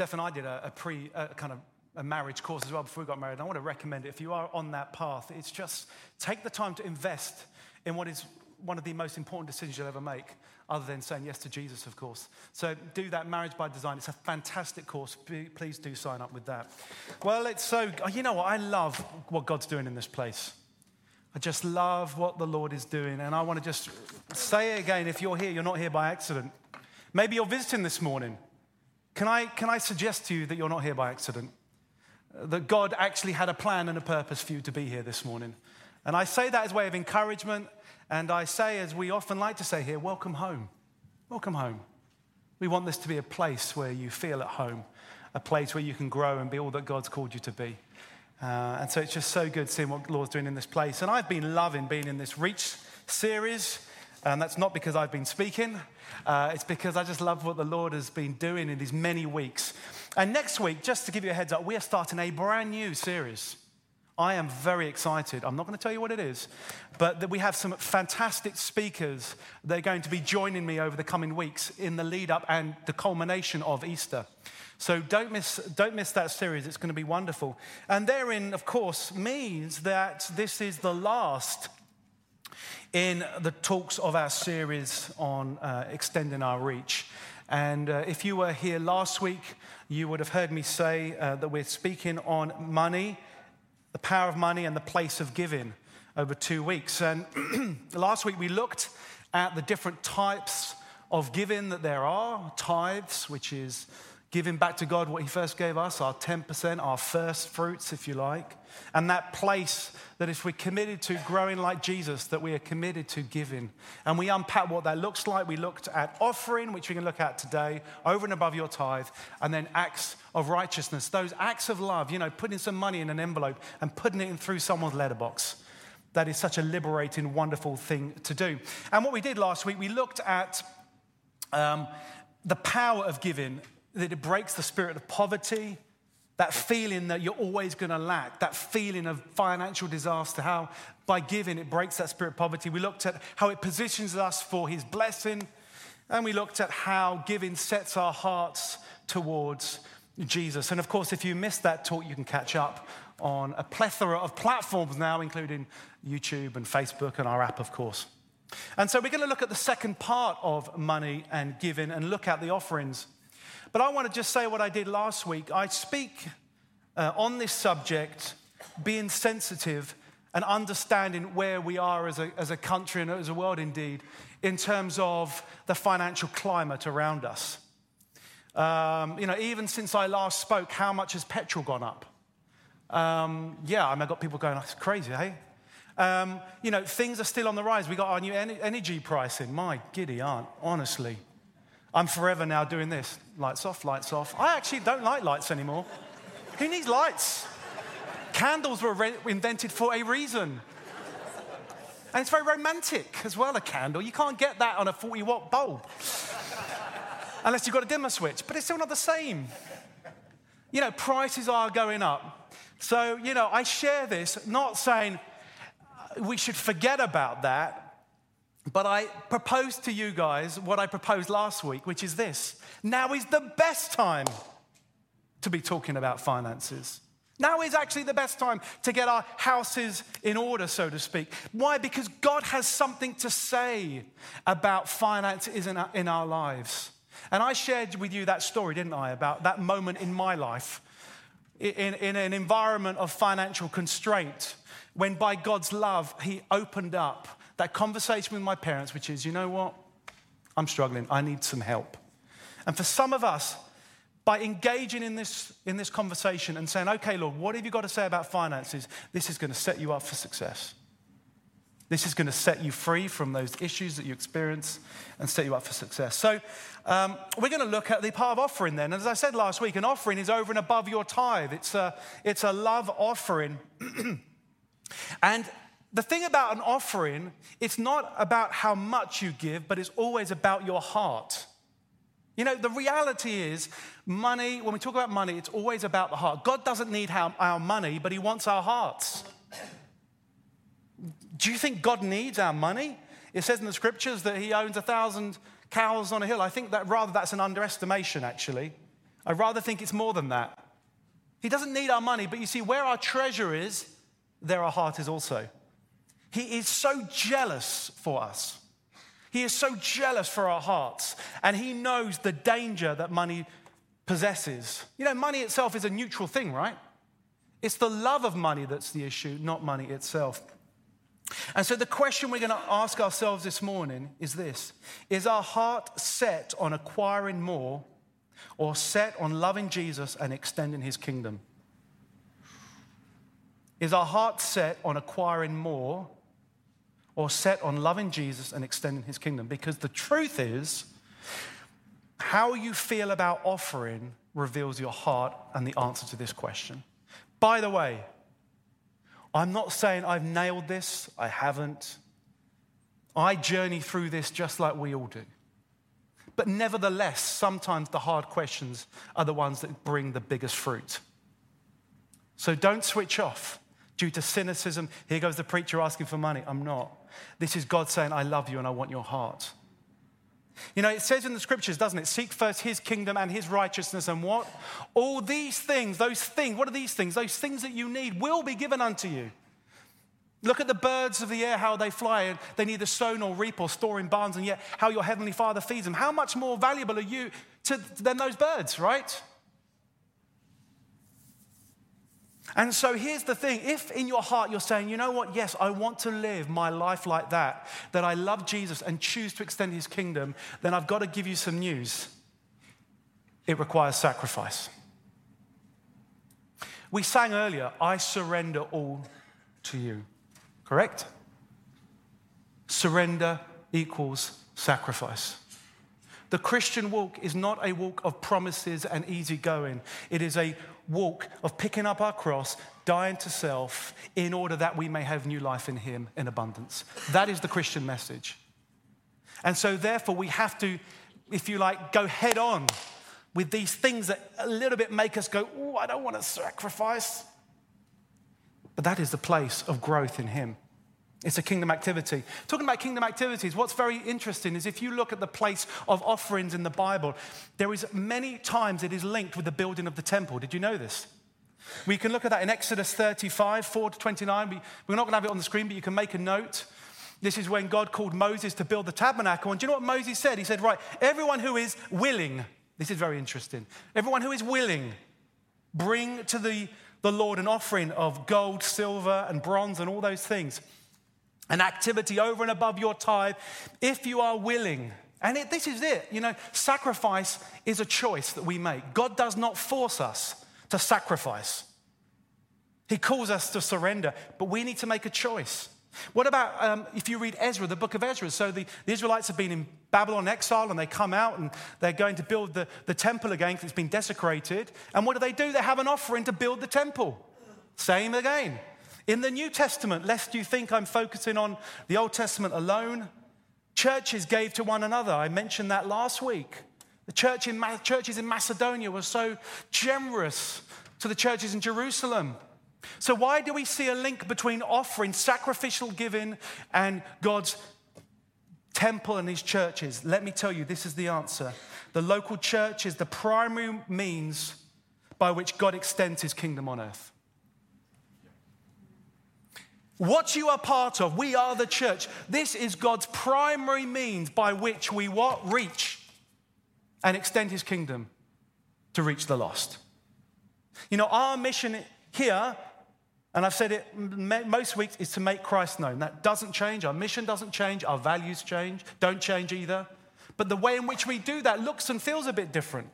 Steph and I did a, a pre, a kind of a marriage course as well before we got married. I want to recommend it. If you are on that path, it's just take the time to invest in what is one of the most important decisions you'll ever make, other than saying yes to Jesus, of course. So do that, Marriage by Design. It's a fantastic course. Please do sign up with that. Well, it's so, oh, you know what? I love what God's doing in this place. I just love what the Lord is doing. And I want to just say it again if you're here, you're not here by accident. Maybe you're visiting this morning. Can I, can I suggest to you that you're not here by accident? That God actually had a plan and a purpose for you to be here this morning. And I say that as a way of encouragement. And I say, as we often like to say here, welcome home. Welcome home. We want this to be a place where you feel at home, a place where you can grow and be all that God's called you to be. Uh, and so it's just so good seeing what Lord's doing in this place. And I've been loving being in this Reach series. And that's not because I've been speaking, uh, it's because I just love what the Lord has been doing in these many weeks. And next week, just to give you a heads up, we are starting a brand new series. I am very excited. I'm not going to tell you what it is, but that we have some fantastic speakers. They're going to be joining me over the coming weeks in the lead up and the culmination of Easter. So don't miss, don't miss that series. It's going to be wonderful. And therein, of course, means that this is the last in the talks of our series on uh, extending our reach. And uh, if you were here last week, you would have heard me say uh, that we're speaking on money, the power of money, and the place of giving over two weeks. And last week we looked at the different types of giving that there are tithes, which is giving back to God what He first gave us, our 10%, our first fruits, if you like. And that place that if we're committed to growing like Jesus, that we are committed to giving. And we unpack what that looks like. We looked at offering, which we can look at today, over and above your tithe, and then acts of righteousness. Those acts of love, you know, putting some money in an envelope and putting it in through someone's letterbox. That is such a liberating, wonderful thing to do. And what we did last week, we looked at um, the power of giving that it breaks the spirit of poverty, that feeling that you're always going to lack, that feeling of financial disaster, how by giving it breaks that spirit of poverty. We looked at how it positions us for his blessing, and we looked at how giving sets our hearts towards Jesus. And of course, if you missed that talk, you can catch up on a plethora of platforms now, including YouTube and Facebook and our app, of course. And so we're going to look at the second part of money and giving and look at the offerings. But I want to just say what I did last week. I speak uh, on this subject, being sensitive and understanding where we are as a, as a country and as a world, indeed, in terms of the financial climate around us. Um, you know, even since I last spoke, how much has petrol gone up? Um, yeah, I, mean, I got people going, that's crazy, hey? Um, you know, things are still on the rise. We got our new energy pricing. My giddy aunt, honestly. I'm forever now doing this. Lights off, lights off. I actually don't like lights anymore. Who needs lights? Candles were re- invented for a reason. And it's very romantic as well, a candle. You can't get that on a 40 watt bulb unless you've got a dimmer switch, but it's still not the same. You know, prices are going up. So, you know, I share this not saying we should forget about that, but I propose to you guys what I proposed last week, which is this. Now is the best time to be talking about finances. Now is actually the best time to get our houses in order, so to speak. Why? Because God has something to say about finances in our, lives. And I shared with you that story, didn't I, about that moment in my life in, in an environment of financial constraint when, by God's love, He opened up that conversation with my parents, which is, you know what? I'm struggling. I need some help. And for some of us, by engaging in this, in this conversation and saying, okay, Lord, what have you got to say about finances? This is going to set you up for success. This is going to set you free from those issues that you experience and set you up for success. So, um, we're going to look at the part of offering then. And as I said last week, an offering is over and above your tithe, it's a, it's a love offering. and the thing about an offering, it's not about how much you give, but it's always about your heart. You know, the reality is, money, when we talk about money, it's always about the heart. God doesn't need our, money, but He wants our hearts. Do you think God needs our money? It says in the scriptures that He owns a thousand cows on a hill. I think that rather that's an underestimation, actually. I rather think it's more than that. He doesn't need our money, but you see, where our treasure is, there our heart is also. He is so jealous for us. He is so jealous for our hearts, and he knows the danger that money possesses. You know, money itself is a neutral thing, right? It's the love of money that's the issue, not money itself. And so, the question we're going to ask ourselves this morning is this Is our heart set on acquiring more or set on loving Jesus and extending his kingdom? Is our heart set on acquiring more or set on loving Jesus and extending his kingdom? Because the truth is, how you feel about offering reveals your heart and the answer to this question. By the way, I'm not saying I've nailed this, I haven't. I journey through this just like we all do. But nevertheless, sometimes the hard questions are the ones that bring the biggest fruit. So don't switch off due to cynicism. Here goes the preacher asking for money. I'm not. This is God saying, I love you and I want your heart. You know, it says in the scriptures, doesn't it? Seek first his kingdom and his righteousness, and what? All these things, those things, what are these things? Those things that you need will be given unto you. Look at the birds of the air, how they fly, and they neither sow nor reap or store in barns, and yet how your heavenly Father feeds them. How much more valuable are you to, than those birds, right? And so here's the thing if in your heart you're saying, you know what, yes, I want to live my life like that, that I love Jesus and choose to extend his kingdom, then I've got to give you some news. It requires sacrifice. We sang earlier, I surrender all to you, correct? Surrender equals sacrifice. The Christian walk is not a walk of promises and easy going. It is a walk of picking up our cross, dying to self, in order that we may have new life in Him in abundance. That is the Christian message. And so, therefore, we have to, if you like, go head on with these things that a little bit make us go, Oh, I don't want to sacrifice. But that is the place of growth in Him. It's a kingdom activity. Talking about kingdom activities, what's very interesting is if you look at the place of offerings in the Bible, there is many times it is linked with the building of the temple. Did you know this? We can look at that in Exodus 35, 4 to 29. We, we're not going to have it on the screen, but you can make a note. This is when God called Moses to build the tabernacle. And do you know what Moses said? He said, Right, everyone who is willing, this is very interesting, everyone who is willing, bring to the, the Lord an offering of gold, silver, and bronze, and all those things an activity over and above your tithe if you are willing. And it, this is it. You know, sacrifice is a choice that we make. God does not force us to sacrifice, He calls us to surrender, but we need to make a choice. What about um, if you read Ezra, the book of Ezra? So the, the, Israelites have been in Babylon exile and they come out and they're going to build the, the temple again because it's been desecrated. And what do they do? They have an offering to build the temple. Same again. In the New Testament, lest you think I'm focusing on the Old Testament alone, churches gave to one another. I mentioned that last week. The church in, churches in Macedonia were so generous to the churches in Jerusalem. So, why do we see a link between offering, sacrificial giving, and God's temple and his churches? Let me tell you, this is the answer. The local church is the primary means by which God extends his kingdom on earth. What you are part of, we are the church. This is God's primary means by which we what? Reach and extend his kingdom to reach the lost. You know, our mission here, and I've said it most weeks, is to make Christ known. That doesn't change. Our mission doesn't change. Our values change, don't change either. But the way in which we do that looks and feels a bit different.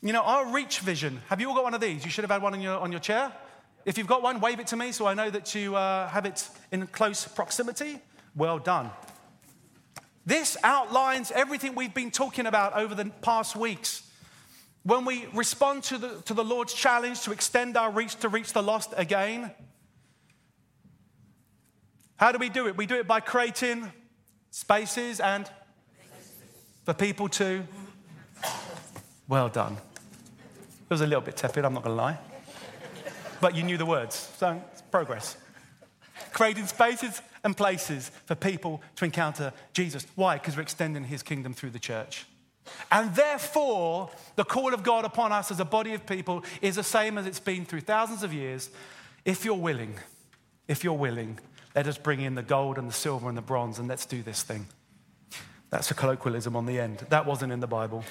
You know, our reach vision, have you all got one of these? You should have had one on your, on your chair. If you've got one, wave it to me so I know that you uh, have it in close proximity. Well done. This outlines everything we've been talking about over the past weeks. When we respond to the, to the Lord's challenge to extend our reach to reach the lost again, how do we do it? We do it by creating spaces and for people to. Well done. It was a little bit tepid, I'm not going to lie but you knew the words. So it's progress. Creating spaces and places for people to encounter Jesus. Why? Because we're extending his kingdom through the church. And therefore, the call of God upon us as a body of people is the same as it's been through thousands of years. If you're willing, if you're willing, let us bring in the gold and the silver and the bronze and let's do this thing. That's a colloquialism on the end. That wasn't in the Bible.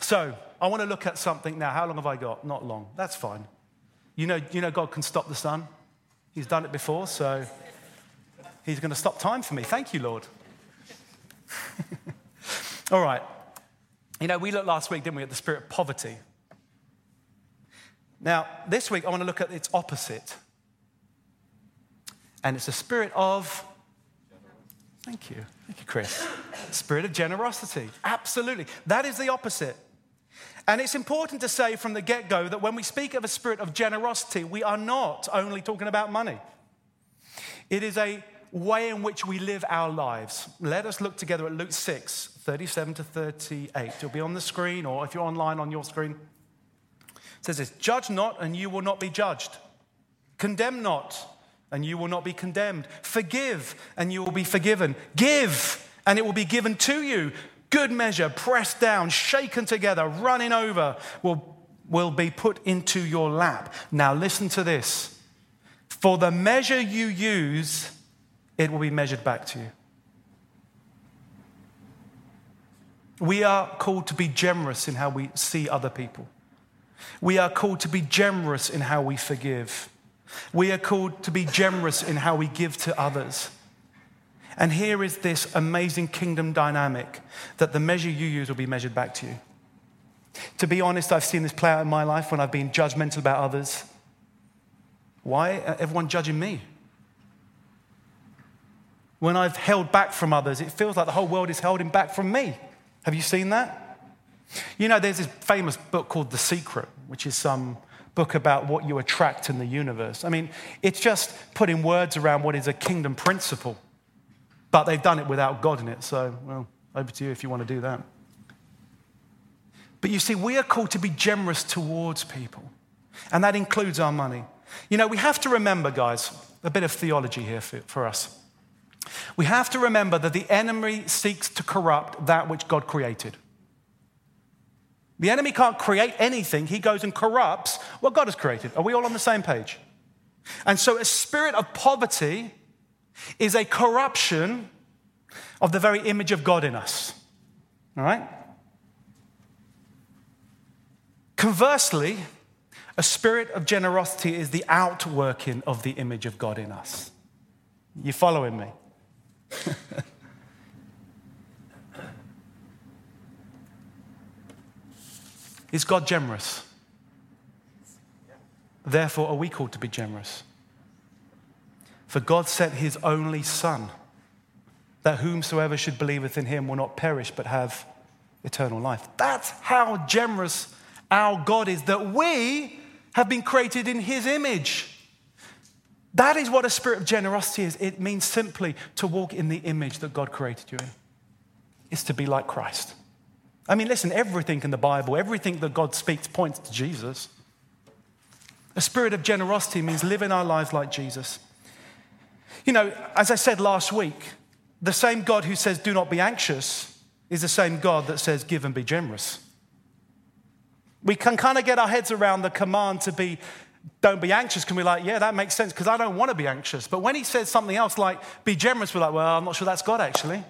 So, I want to look at something now. How long have I got? Not long. That's fine. You know, you know God can stop the sun. He's done it before, so He's going to stop time for me. Thank you, Lord. All right. You know, we looked last week, didn't we, at the spirit of poverty. Now, this week I want to look at its opposite. And it's a spirit of. Thank you. Thank you, Chris. Spirit of generosity. Absolutely. That is the opposite. And it's important to say from the get go that when we speak of a spirit of generosity, we are not only talking about money. It is a way in which we live our lives. Let us look together at Luke 6, 37 to 38. It'll be on the screen, or if you're online on your screen. It says this Judge not, and you will not be judged. Condemn not, and you will not be condemned. Forgive, and you will be forgiven. Give, and it will be given to you. Good measure, pressed down, shaken together, running over, will, will be put into your lap. Now, listen to this. For the measure you use, it will be measured back to you. We are called to be generous in how we see other people. We are called to be generous in how we forgive. We are called to be generous in how we give to others. And here is this amazing kingdom dynamic that the measure you use will be measured back to you. To be honest, I've seen this play out in my life when I've been judgmental about others. Why? Everyone judging me. When I've held back from others, it feels like the whole world is holding back from me. Have you seen that? You know, there's this famous book called The Secret, which is some book about what you attract in the universe. I mean, it's just putting words around what is a kingdom principle. But they've done it without God in it. So, well, over to you if you want to do that. But you see, we are called to be generous towards people, and that includes our money. You know, we have to remember, guys, a bit of theology here for, for us. We have to remember that the enemy seeks to corrupt that which God created. The enemy can't create anything, he goes and corrupts what God has created. Are we all on the same page? And so, a spirit of poverty is a corruption of the very image of God in us. All right? Conversely, a spirit of generosity is the outworking of the image of God in us. You following me? is God generous? Therefore, are we called to be generous? For God sent his only Son, that whomsoever should believeth in him will not perish but have eternal life. That's how generous our God is, that we have been created in his image. That is what a spirit of generosity is. It means simply to walk in the image that God created you in. It's to be like Christ. I mean, listen, everything in the Bible, everything that God speaks points to Jesus. A spirit of generosity means living our lives like Jesus. You know, as I said last week, the same God who says, do not be anxious, is the same God that says, give and be generous. We can kind of get our heads around the command to be, don't be anxious, can be like, yeah, that makes sense because I don't want to be anxious. But when he says something else like, be generous, we're like, well, I'm not sure that's God actually.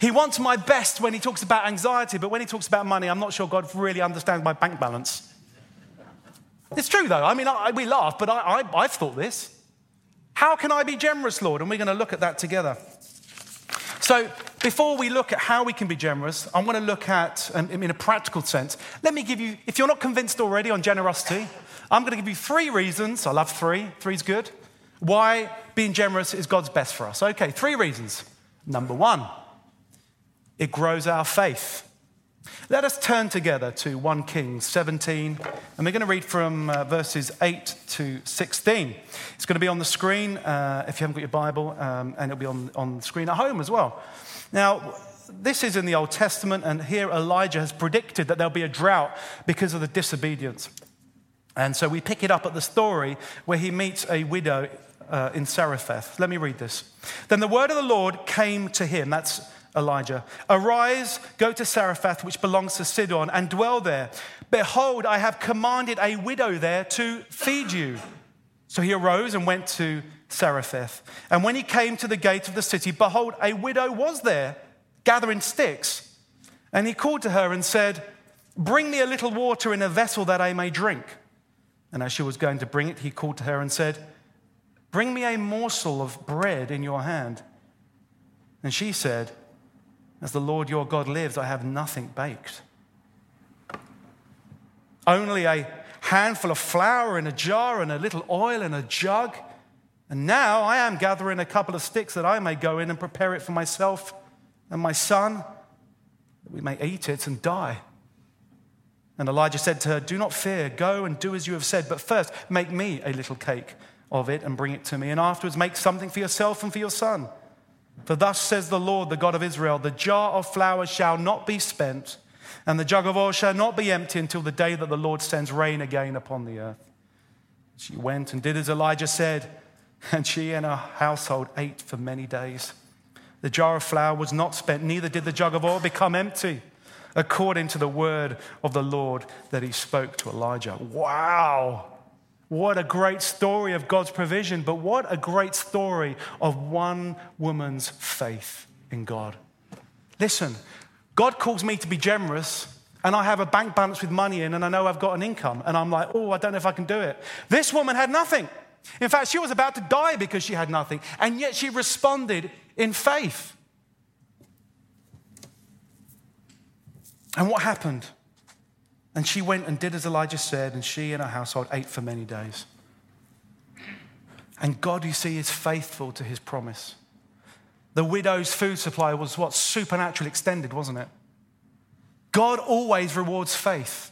he wants my best when he talks about anxiety, but when he talks about money, I'm not sure God really understands my bank balance. It's true though. I mean, I, we laugh, but I, I, I've thought this. How can I be generous, Lord? And we're going to look at that together. So, before we look at how we can be generous, I want to look at, in a practical sense, let me give you, if you're not convinced already on generosity, I'm going to give you three reasons. I love three, three's good. Why being generous is God's best for us. Okay, three reasons. Number one, it grows our faith. Let us turn together to 1 Kings 17, and we're going to read from uh, verses 8 to 16. It's going to be on the screen uh, if you haven't got your Bible, um, and it'll be on, on the screen at home as well. Now, this is in the Old Testament, and here Elijah has predicted that there'll be a drought because of the disobedience. And so we pick it up at the story where he meets a widow uh, in Zarephath. Let me read this. Then the word of the Lord came to him. That's Elijah, Arise, go to Zarephath, which belongs to Sidon, and dwell there. Behold, I have commanded a widow there to feed you. So he arose and went to Zarephath. And when he came to the gate of the city, behold, a widow was there, gathering sticks. And he called to her and said, Bring me a little water in a vessel that I may drink. And as she was going to bring it, he called to her and said, Bring me a morsel of bread in your hand. And she said, As the Lord your God lives, I have nothing baked. Only a handful of flour in a jar and a little oil in a jug. And now I am gathering a couple of sticks that I may go in and prepare it for myself and my son, that we may eat it and die. And Elijah said to her, Do not fear, go and do as you have said, but first make me a little cake of it and bring it to me, and afterwards make something for yourself and for your son. For thus says the Lord, the God of Israel the jar of flour shall not be spent, and the jug of oil shall not be empty until the day that the Lord sends rain again upon the earth. She went and did as Elijah said, and she and her household ate for many days. The jar of flour was not spent, neither did the jug of oil become empty, according to the word of the Lord that he spoke to Elijah. Wow! What a great story of God's provision, but what a great story of one woman's faith in God. Listen, God calls me to be generous, and I have a bank balance with money in, and I know I've got an income, and I'm like, oh, I don't know if I can do it. This woman had nothing. In fact, she was about to die because she had nothing, and yet she responded in faith. And what happened? And she went and did as Elijah said, and she and her household ate for many days. And God, you see, is faithful to his promise. The widow's food supply was what? supernaturally extended, wasn't it? God always rewards faith.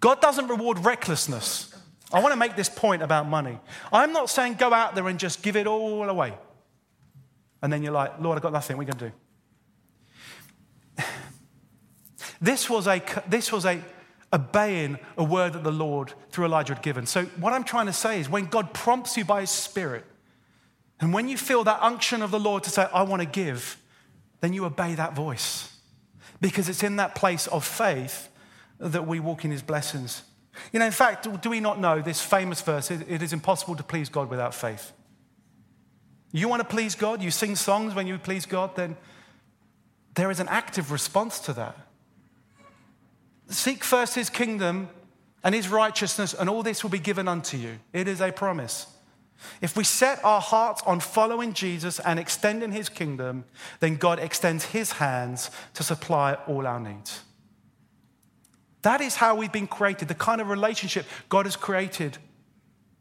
God doesn't reward recklessness. I want to make this point about money. I'm not saying go out there and just give it all away. And then you're like, Lord, I've got nothing. What are you going to do? This was a, this was a obeying a word that the Lord through Elijah had given. So, what I'm trying to say is when God prompts you by his Spirit, and when you feel that unction of the Lord to say, I want to give, then you obey that voice. Because it's in that place of faith that we walk in his blessings. You know, in fact, do we not know this famous verse? It is impossible to please God without faith. You want to please God, you sing songs when you please God, then there is an active response to that. Seek first his kingdom and his righteousness, and all this will be given unto you. It is a promise. If we set our hearts on following Jesus and extending his kingdom, then God extends his hands to supply all our needs. That is how we've been created, the kind of relationship God has created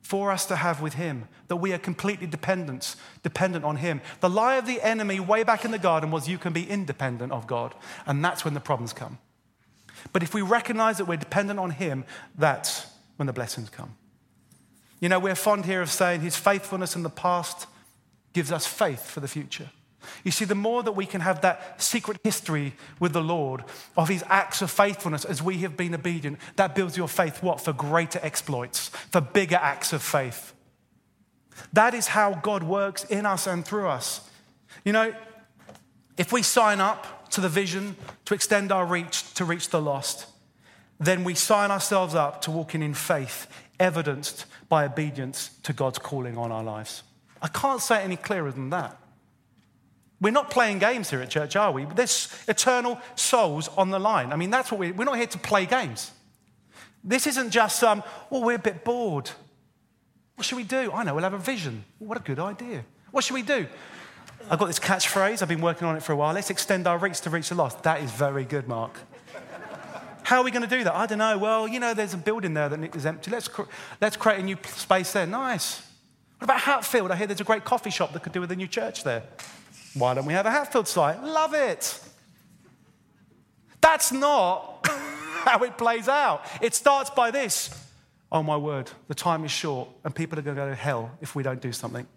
for us to have with him, that we are completely dependent, dependent on him. The lie of the enemy way back in the garden was you can be independent of God, and that's when the problems come. But if we recognize that we're dependent on Him, that's when the blessings come. You know, we're fond here of saying His faithfulness in the past gives us faith for the future. You see, the more that we can have that secret history with the Lord of His acts of faithfulness as we have been obedient, that builds your faith what? For greater exploits, for bigger acts of faith. That is how God works in us and through us. You know, if we sign up to the vision, to extend our reach to reach the lost, then we sign ourselves up to walking in faith, evidenced by obedience to God's calling on our lives. I can't say it any clearer than that. We're not playing games here at church, are we? There's eternal souls on the line. I mean, that's what we're, we're not here to play games. This isn't just some, um, well, we're a bit bored. What should we do? I know, we'll have a vision. What a good idea. What should we do? I've got this catchphrase, I've been working on it for a while. Let's extend our reach to reach the lost. That is very good, Mark. How are we going to do that? I don't know. Well, you know, there's a building there that is empty. Let's, cr- let's create a new space there. Nice. What about Hatfield? I hear there's a great coffee shop that could do with a new church there. Why don't we have a Hatfield site? Love it. That's not how it plays out. It starts by this Oh, my word, the time is short, and people are going to go to hell if we don't do something.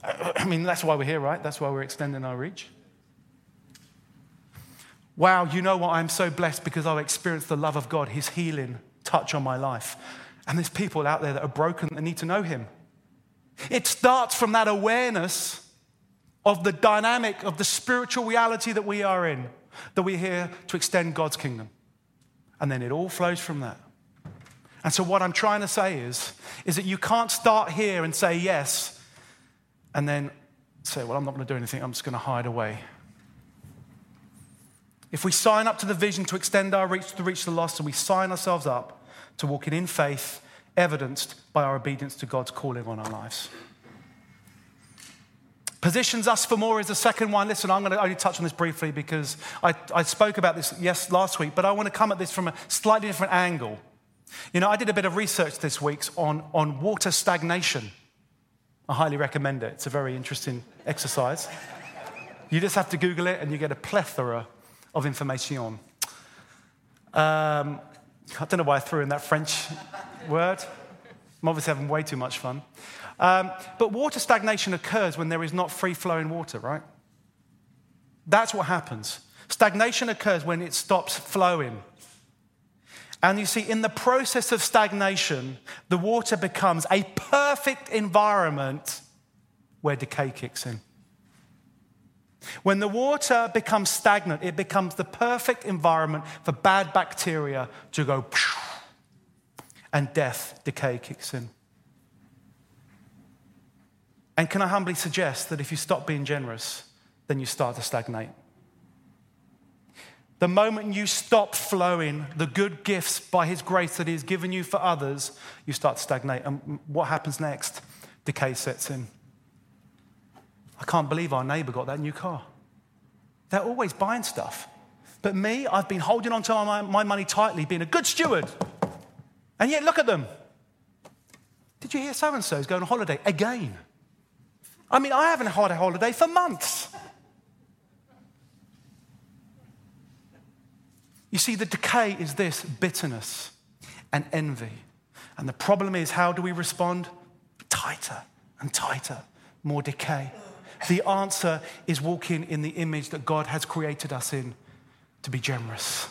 I mean, that's why we're here, right? That's why we're extending our reach. Wow, you know what? I'm so blessed because I've experienced the love of God, His healing touch on my life. And there's people out there that are broken that need to know Him. It starts from that awareness of the dynamic of the spiritual reality that we are in, that we're here to extend God's kingdom. And then it all flows from that. And so, what I'm trying to say is, is that you can't start here and say yes and then say, Well, I'm not going to do anything, I'm just going to hide away. If we sign up to the vision to extend our reach to reach the lost and we sign ourselves up to walking in faith, evidenced by our obedience to God's calling on our lives. Positions us for more is the second one. Listen, I'm going to only touch on this briefly because I, I spoke about this yes last week, but I want to come at this from a slightly different angle. You know, I did a bit of research this week on, on water stagnation. I highly recommend it. It's a very interesting exercise. You just have to Google it and you get a plethora of information. Um, I don't know why I threw in that French word. I'm obviously having way too much fun. Um, but water stagnation occurs when there is not free flowing water, right? That's what happens. Stagnation occurs when it stops flowing. And you see, in the process of stagnation, the water becomes a perfect environment where decay kicks in. When the water becomes stagnant, it becomes the perfect environment for bad bacteria to go, and death, decay kicks in. And can I humbly suggest that if you stop being generous, then you start to stagnate? The moment you stop flowing the good gifts by His grace that He has given you for others, you start to stagnate. And what happens next? Decay sets in. I can't believe our neighbor got that new car. They're always buying stuff. But me, I've been holding on to my, my money tightly, being a good steward. And yet, look at them. Did you hear so and so is going on holiday again? I mean, I haven't had a holiday for months. You see, the decay is this bitterness and envy. And the problem is, how do we respond? Tighter and tighter, more decay. The answer is walking in the image that God has created us in to be generous,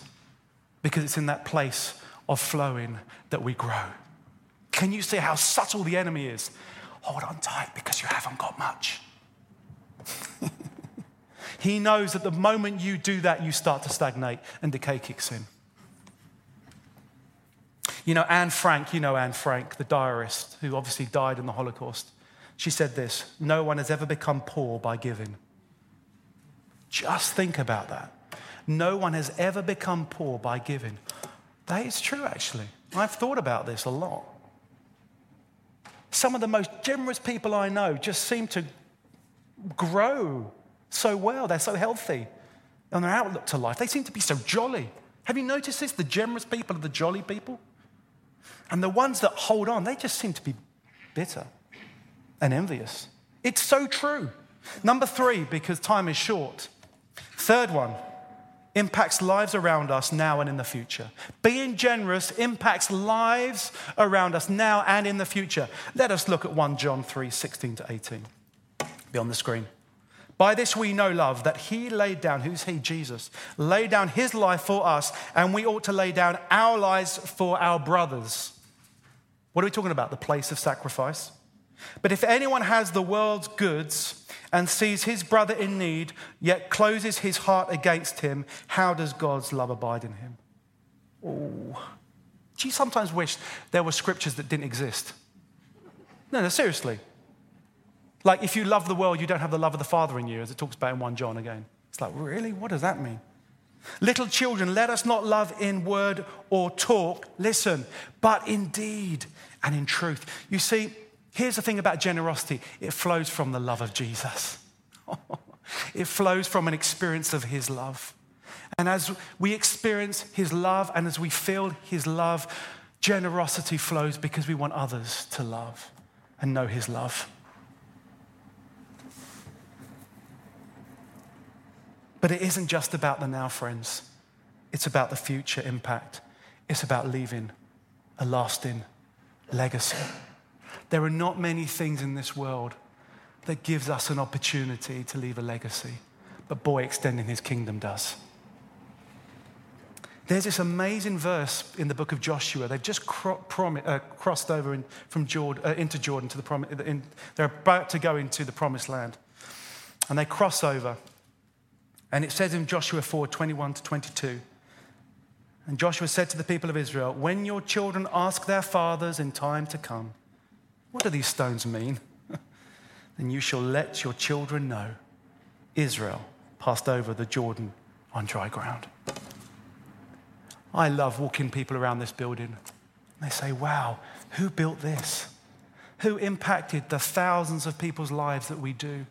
because it's in that place of flowing that we grow. Can you see how subtle the enemy is? Hold on tight because you haven't got much. he knows that the moment you do that, you start to stagnate and decay kicks in. You know, Anne Frank, you know Anne Frank, the diarist who obviously died in the Holocaust. She said this No one has ever become poor by giving. Just think about that. No one has ever become poor by giving. That is true, actually. I've thought about this a lot. Some of the most generous people I know just seem to grow so well. They're so healthy on their outlook to life. They seem to be so jolly. Have you noticed this? The generous people are the jolly people. And the ones that hold on, they just seem to be bitter and envious. It's so true. Number three, because time is short. Third one, impacts lives around us now and in the future. Being generous impacts lives around us now and in the future. Let us look at 1 John 3 16 to 18. Be on the screen. By this we know love, that he laid down, who's he? Jesus, laid down his life for us, and we ought to lay down our lives for our brothers. What are we talking about? The place of sacrifice. But if anyone has the world's goods and sees his brother in need, yet closes his heart against him, how does God's love abide in him? Oh, do you sometimes wish there were scriptures that didn't exist? No, no, seriously. Like, if you love the world, you don't have the love of the Father in you, as it talks about in 1 John again. It's like, really? What does that mean? Little children, let us not love in word or talk, listen, but in deed and in truth. You see, Here's the thing about generosity it flows from the love of Jesus, it flows from an experience of His love. And as we experience His love and as we feel His love, generosity flows because we want others to love and know His love. But it isn't just about the now, friends. It's about the future impact. It's about leaving a lasting legacy. There are not many things in this world that gives us an opportunity to leave a legacy, but boy, extending his kingdom does. There's this amazing verse in the book of Joshua. They've just cro- prom- uh, crossed over in, from Jordan, uh, into Jordan to the prom- in, they're about to go into the promised land. And they cross over. And it says in Joshua 4 21 to 22. And Joshua said to the people of Israel, When your children ask their fathers in time to come, What do these stones mean? then you shall let your children know Israel passed over the Jordan on dry ground. I love walking people around this building. They say, Wow, who built this? Who impacted the thousands of people's lives that we do?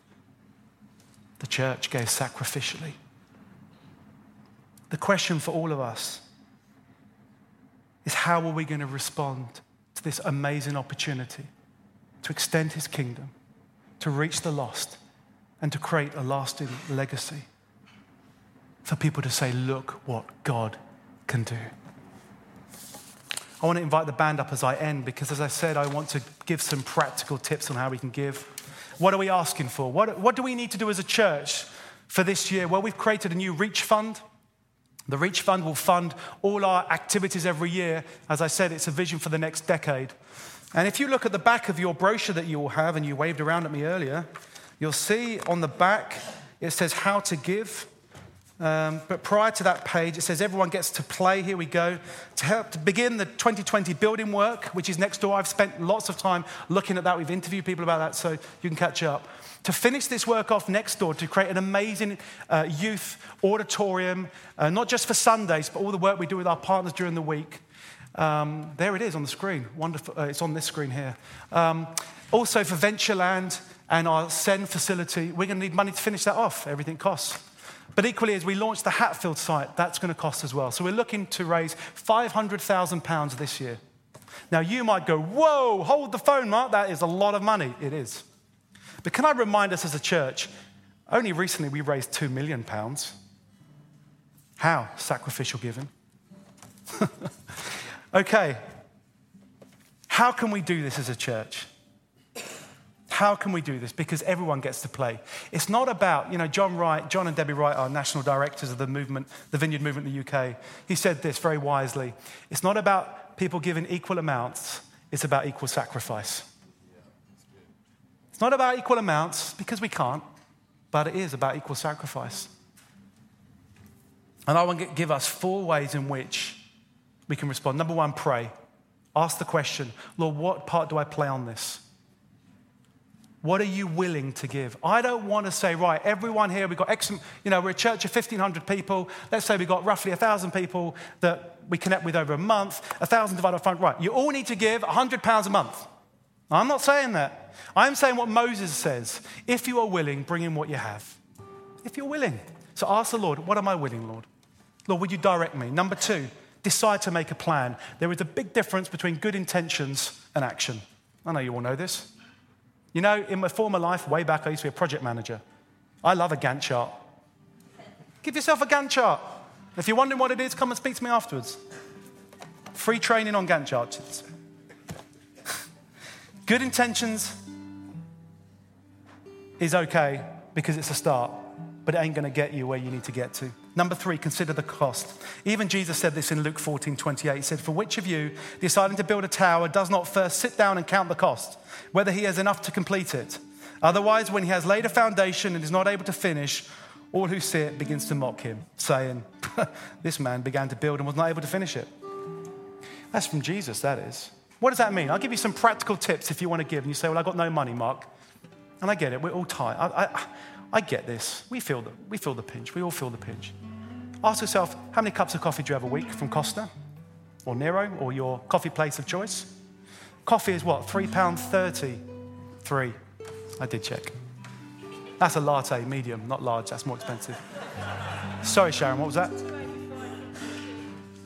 The church gave sacrificially. The question for all of us is how are we going to respond to this amazing opportunity to extend his kingdom, to reach the lost, and to create a lasting legacy? For people to say, look what God can do. I want to invite the band up as I end because, as I said, I want to give some practical tips on how we can give. What are we asking for? What, what do we need to do as a church for this year? Well, we've created a new Reach Fund. The Reach Fund will fund all our activities every year. As I said, it's a vision for the next decade. And if you look at the back of your brochure that you all have, and you waved around at me earlier, you'll see on the back it says how to give. Um, but prior to that page, it says everyone gets to play. Here we go. To help to begin the 2020 building work, which is next door. I've spent lots of time looking at that. We've interviewed people about that, so you can catch up. To finish this work off next door, to create an amazing uh, youth auditorium, uh, not just for Sundays, but all the work we do with our partners during the week. Um, there it is on the screen. Wonderful. Uh, it's on this screen here. Um, also for Ventureland and our Send facility, we're going to need money to finish that off. Everything costs. But equally, as we launch the Hatfield site, that's going to cost as well. So we're looking to raise £500,000 this year. Now, you might go, Whoa, hold the phone, Mark. That is a lot of money. It is. But can I remind us as a church, only recently we raised £2 million. How? Sacrificial giving. okay. How can we do this as a church? How can we do this? Because everyone gets to play. It's not about, you know, John Wright, John and Debbie Wright are national directors of the movement, the Vineyard Movement in the UK. He said this very wisely. It's not about people giving equal amounts, it's about equal sacrifice. It's not about equal amounts because we can't, but it is about equal sacrifice. And I want to give us four ways in which we can respond. Number one, pray. Ask the question, Lord, what part do I play on this? What are you willing to give? I don't want to say, right, everyone here, we've got X, you know, we're a church of 1,500 people. Let's say we've got roughly 1,000 people that we connect with over a month, 1,000 divided by five. Right, you all need to give £100 a month. I'm not saying that. I'm saying what Moses says. If you are willing, bring in what you have. If you're willing. So ask the Lord, what am I willing, Lord? Lord, would you direct me? Number two, decide to make a plan. There is a big difference between good intentions and action. I know you all know this. You know, in my former life, way back, I used to be a project manager. I love a Gantt chart. Give yourself a Gantt chart. If you're wondering what it is, come and speak to me afterwards. Free training on Gantt charts. Good intentions is okay because it's a start, but it ain't going to get you where you need to get to. Number three, consider the cost. Even Jesus said this in Luke 14 28. He said, For which of you, deciding to build a tower, does not first sit down and count the cost, whether he has enough to complete it? Otherwise, when he has laid a foundation and is not able to finish, all who see it begins to mock him, saying, This man began to build and was not able to finish it. That's from Jesus, that is. What does that mean? I'll give you some practical tips if you want to give. And you say, Well, I've got no money, Mark. And I get it, we're all tight. I, I, I get this. We feel, the, we feel the pinch. We all feel the pinch. Ask yourself, how many cups of coffee do you have a week from Costa or Nero or your coffee place of choice? Coffee is what, £3.30? Three. I did check. That's a latte, medium, not large. That's more expensive. Sorry, Sharon, what was that?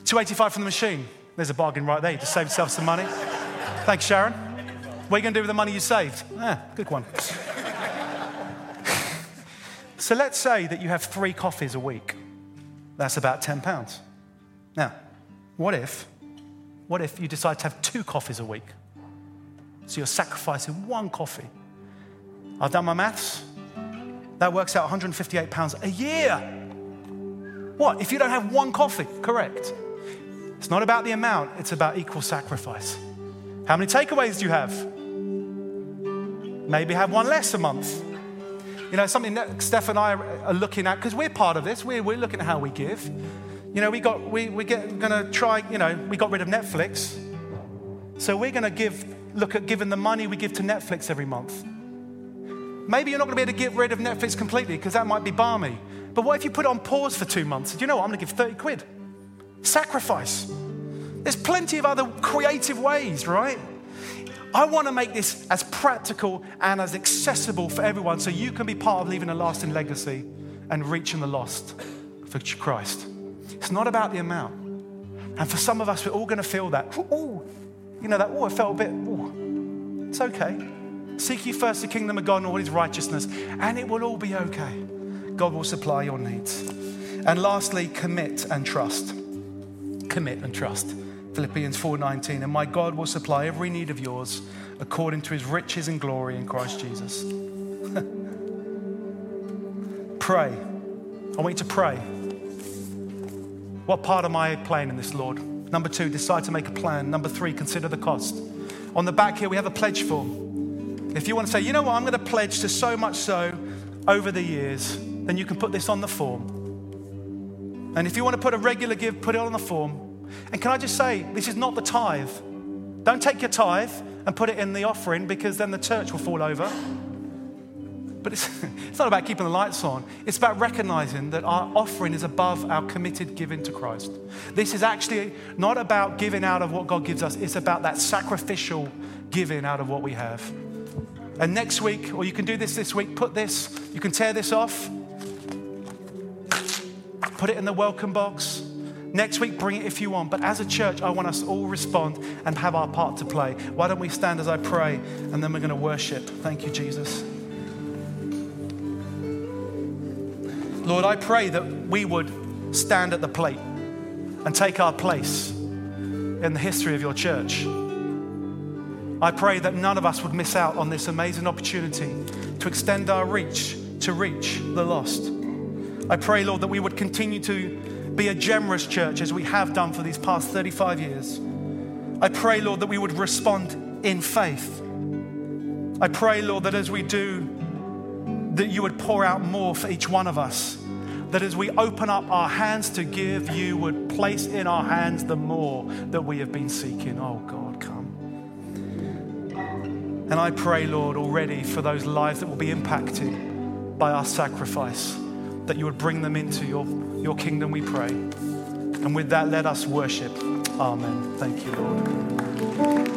285 from the machine. There's a bargain right there. You just save yourself some money. Thanks, Sharon. What are you going to do with the money you saved? Ah, good one. so let's say that you have three coffees a week. That's about 10 pounds. Now, what if, what if you decide to have two coffees a week? So you're sacrificing one coffee. I've done my maths. That works out 158 pounds a year. What? If you don't have one coffee, correct. It's not about the amount, it's about equal sacrifice. How many takeaways do you have? Maybe have one less a month. You know, something that Steph and I are looking at, because we're part of this, we're, we're looking at how we give. You know, we got, we, we get, gonna try, you know, we got rid of Netflix. So we're gonna give, look at giving the money we give to Netflix every month. Maybe you're not gonna be able to get rid of Netflix completely, because that might be balmy. But what if you put it on pause for two months? Do you know what? I'm gonna give 30 quid. Sacrifice. There's plenty of other creative ways, right? I want to make this as practical and as accessible for everyone so you can be part of leaving a lasting legacy and reaching the lost for Christ. It's not about the amount. And for some of us, we're all going to feel that. Oh, you know, that, oh, I felt a bit, oh, it's okay. Seek ye first the kingdom of God and all his righteousness, and it will all be okay. God will supply your needs. And lastly, commit and trust. Commit and trust. Philippians 4:19, and my God will supply every need of yours according to his riches and glory in Christ Jesus. pray. I want you to pray. What part am I playing in this, Lord? Number two, decide to make a plan. Number three, consider the cost. On the back here, we have a pledge form. If you want to say, you know what, I'm going to pledge to so much so over the years, then you can put this on the form. And if you want to put a regular give, put it on the form. And can I just say, this is not the tithe. Don't take your tithe and put it in the offering because then the church will fall over. But it's, it's not about keeping the lights on. It's about recognizing that our offering is above our committed giving to Christ. This is actually not about giving out of what God gives us, it's about that sacrificial giving out of what we have. And next week, or you can do this this week, put this, you can tear this off, put it in the welcome box, Next week, bring it if you want. But as a church, I want us all respond and have our part to play. Why don't we stand as I pray and then we're going to worship? Thank you, Jesus. Lord, I pray that we would stand at the plate and take our place in the history of your church. I pray that none of us would miss out on this amazing opportunity to extend our reach to reach the lost. I pray, Lord, that we would continue to be a generous church as we have done for these past 35 years. I pray, Lord, that we would respond in faith. I pray, Lord, that as we do, that you would pour out more for each one of us. That as we open up our hands to give, you would place in our hands the more that we have been seeking. Oh, God, come. And I pray, Lord, already for those lives that will be impacted by our sacrifice, that you would bring them into your your kingdom we pray. And with that, let us worship. Amen. Thank you, Lord.